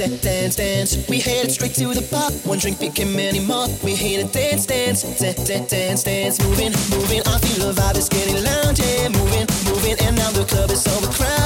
dance, dance, dance. We headed straight to the bar. One drink became many more. We here to dance, dance, dance, dance, dance, dance. Moving, moving. I feel the vibe is getting loud. Yeah, moving, moving. And now the club is overcrowded.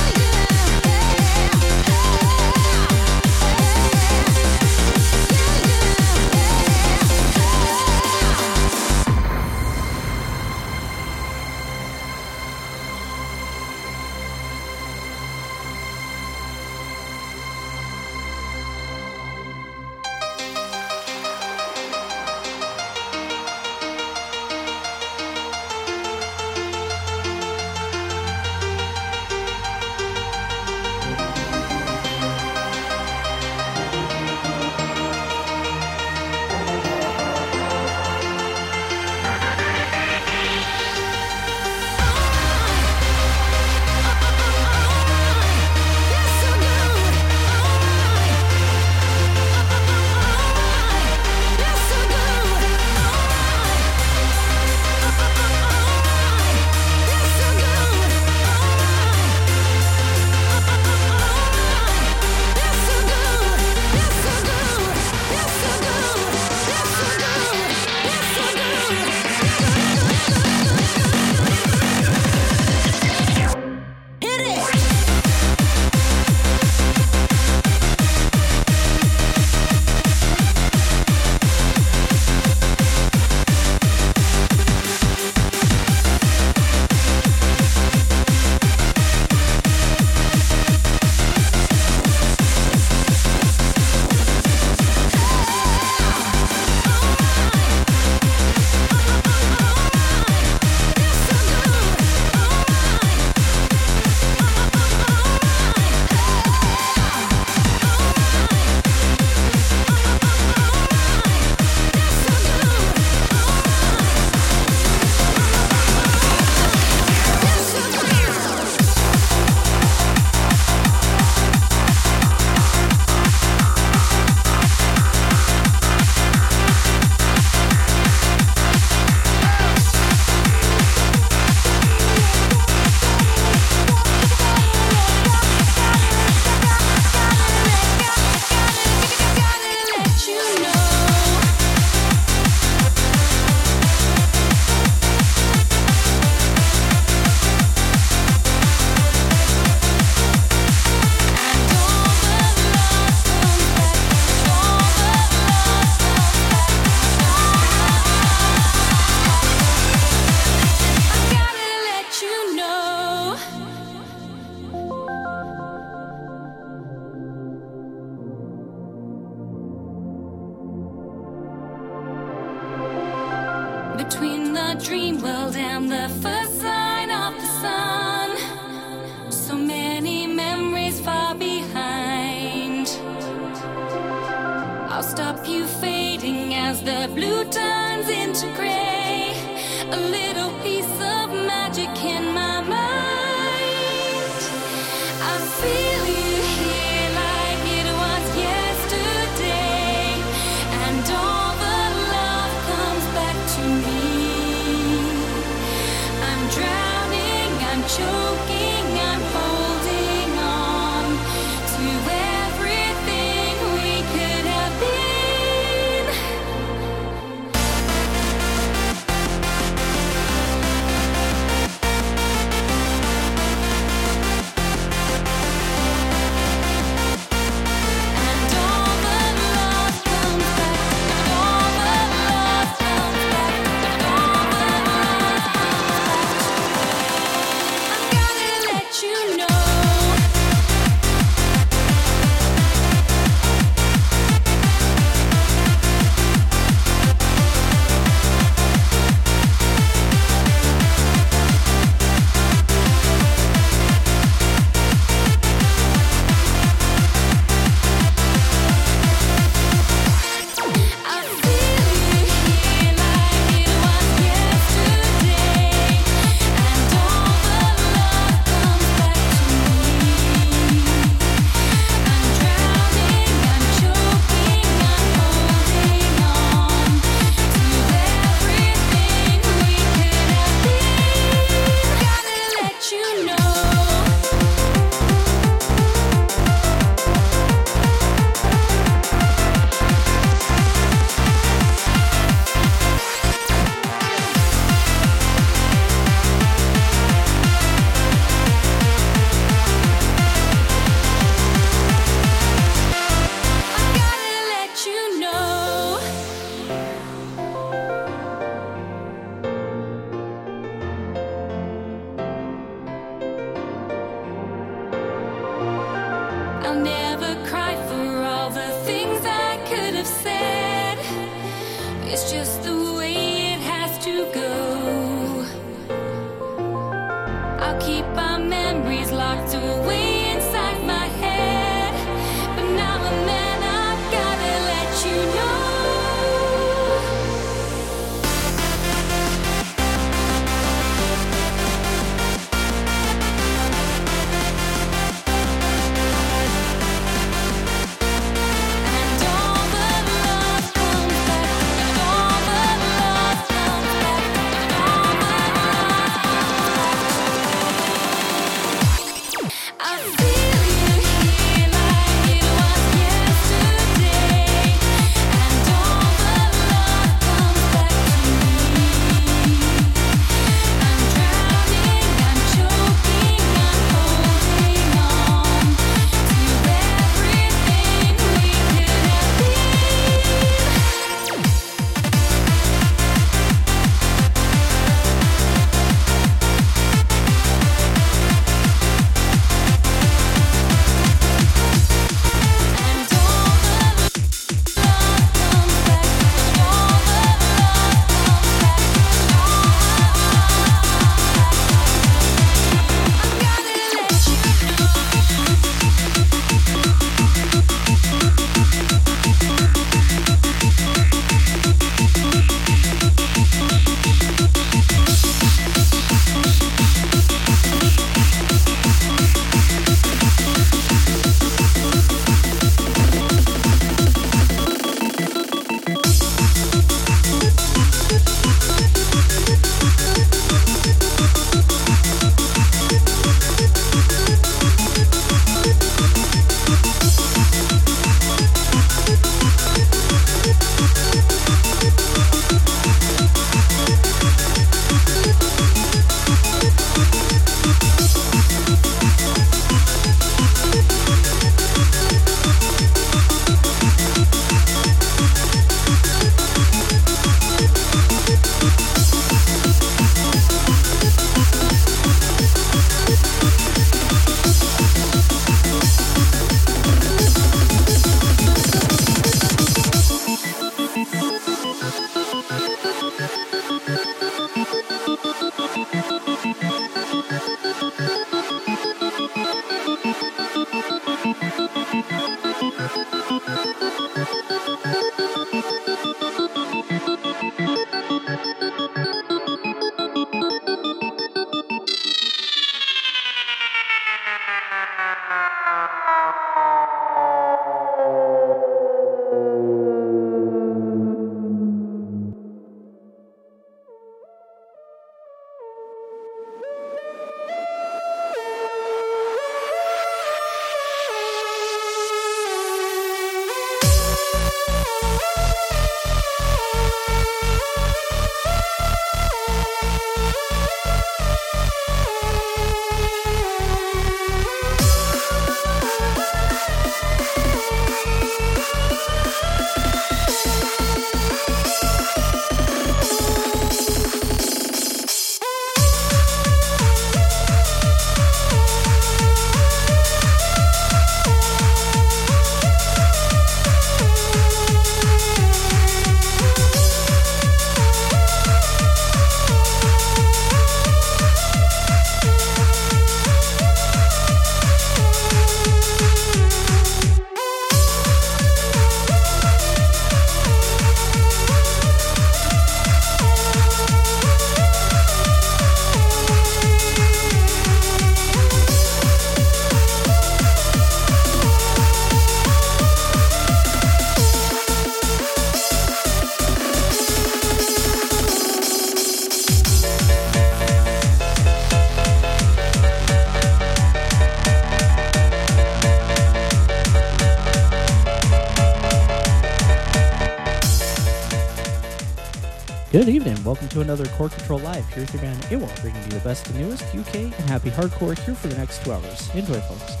Another Core Control Live. Here's your band AWOL, bringing you the best and newest UK and happy hardcore here for the next two hours. Enjoy, folks.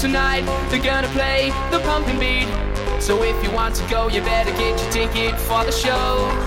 Tonight they're gonna play the pumping beat. So if you want to go, you better get your ticket for the show.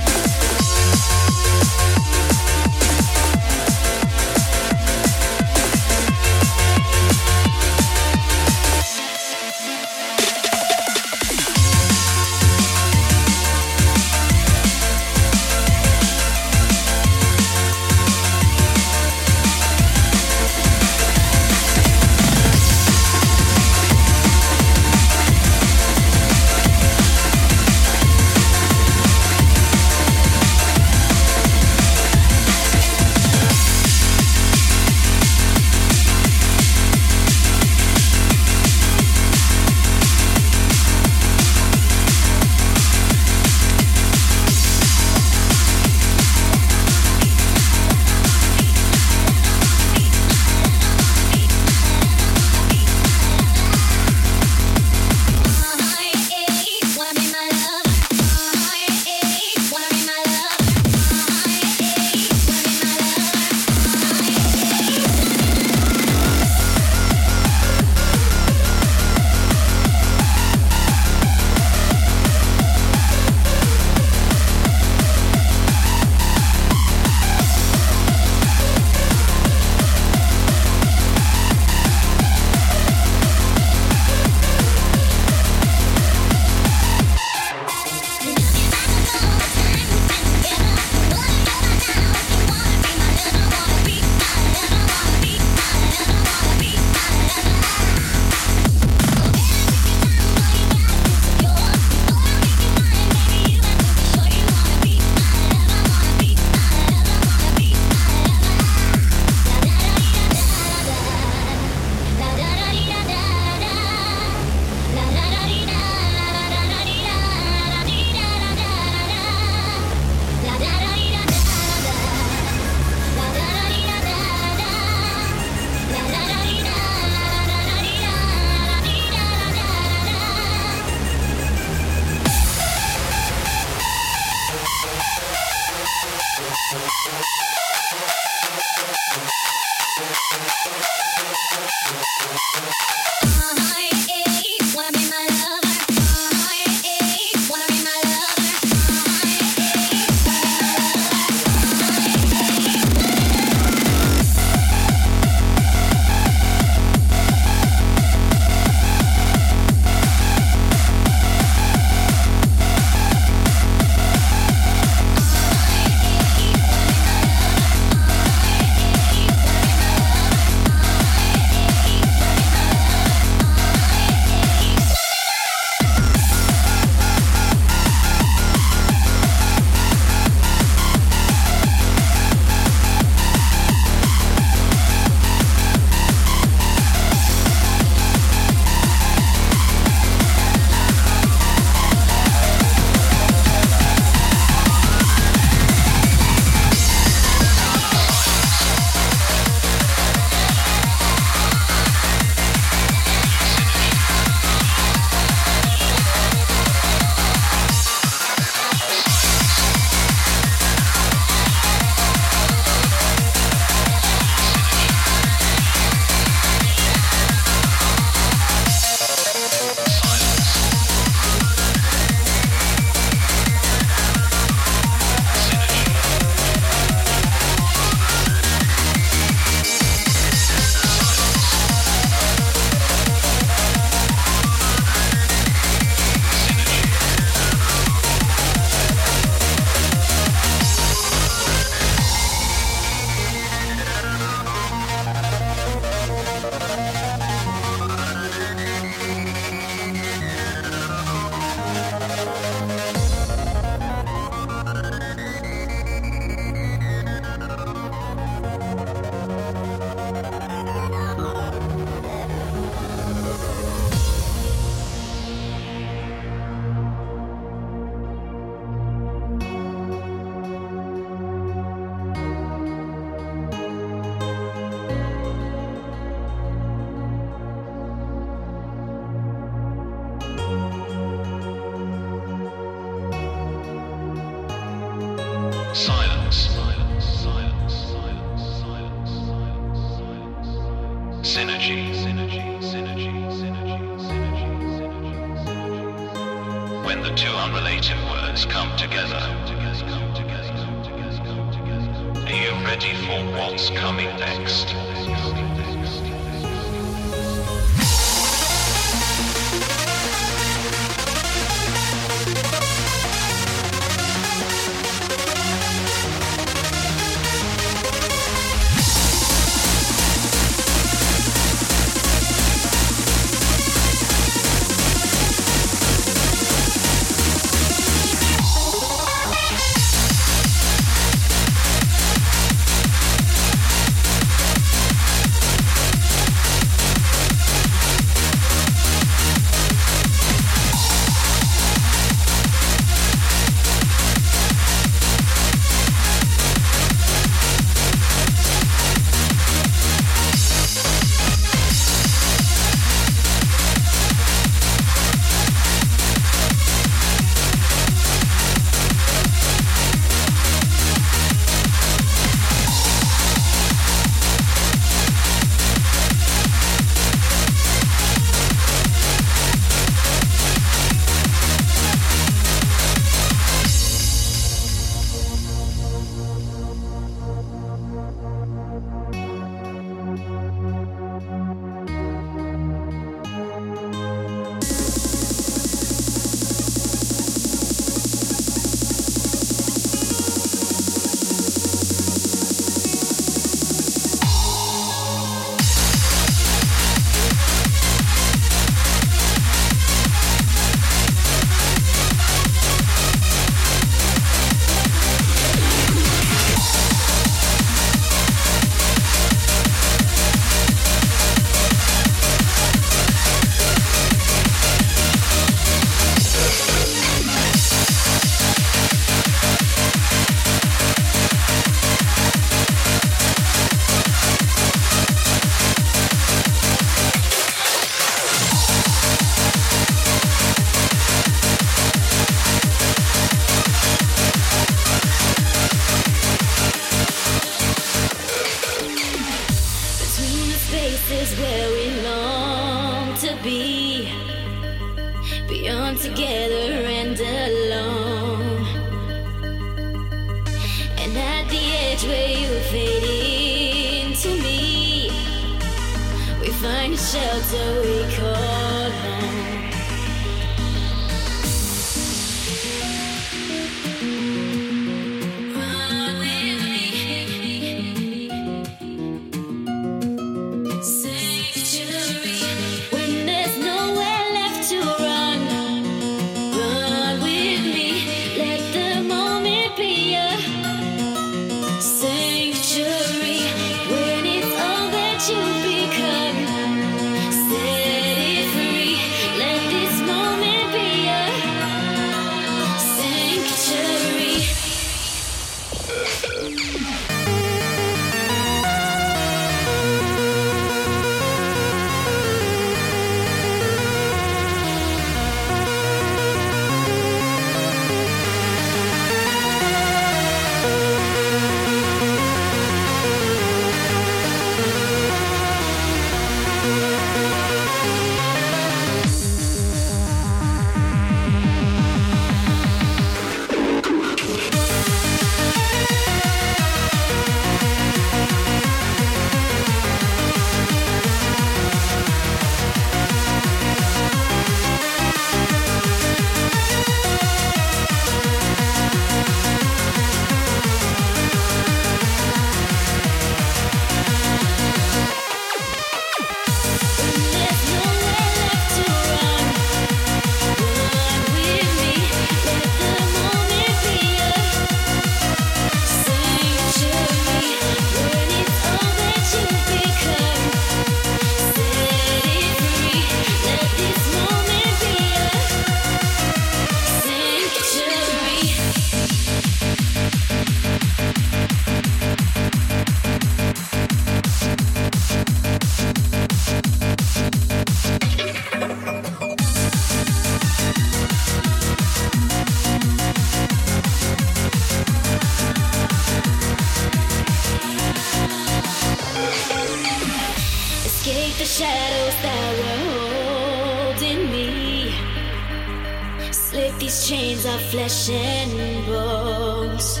flesh and bones.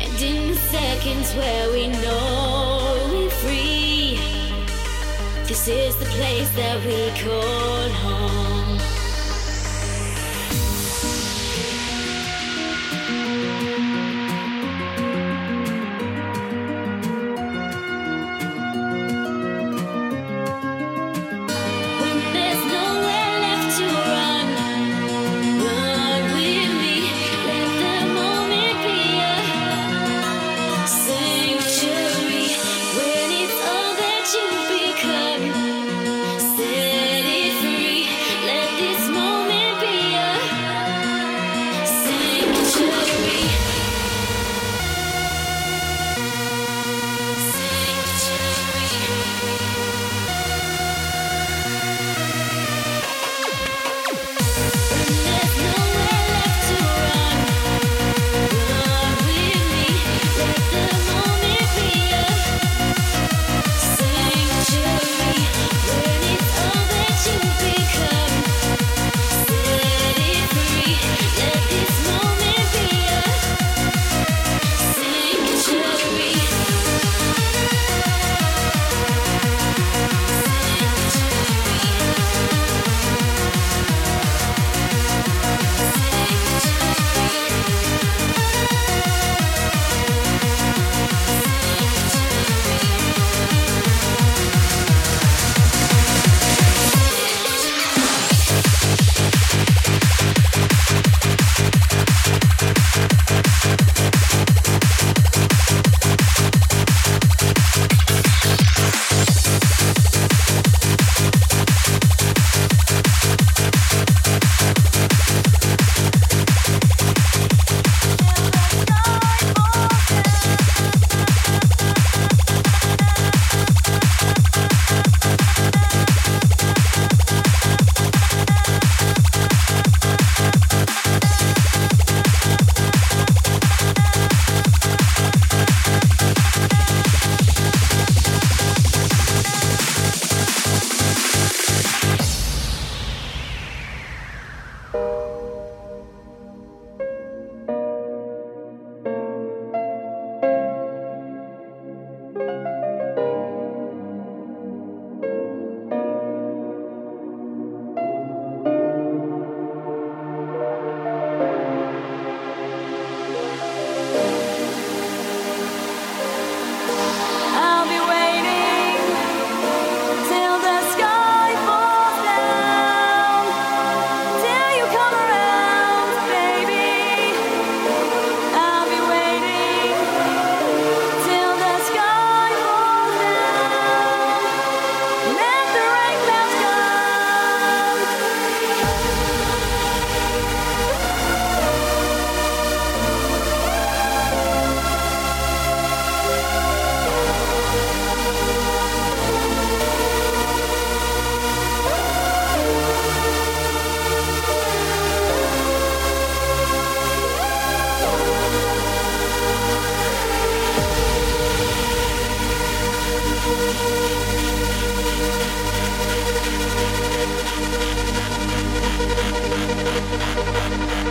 And in the seconds where we know we're free, this is the place that we call home.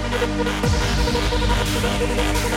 なに?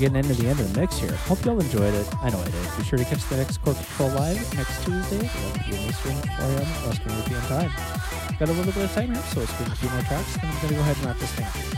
getting into the end of the mix here. Hope y'all enjoyed it. I know I did. Be sure to catch the next Core Control live next Tuesday, 11 p.m. Eastern, 4 a.m. Western European time. Got a little bit of time here, so it's going a few more tracks, and I'm going to go ahead and wrap this down.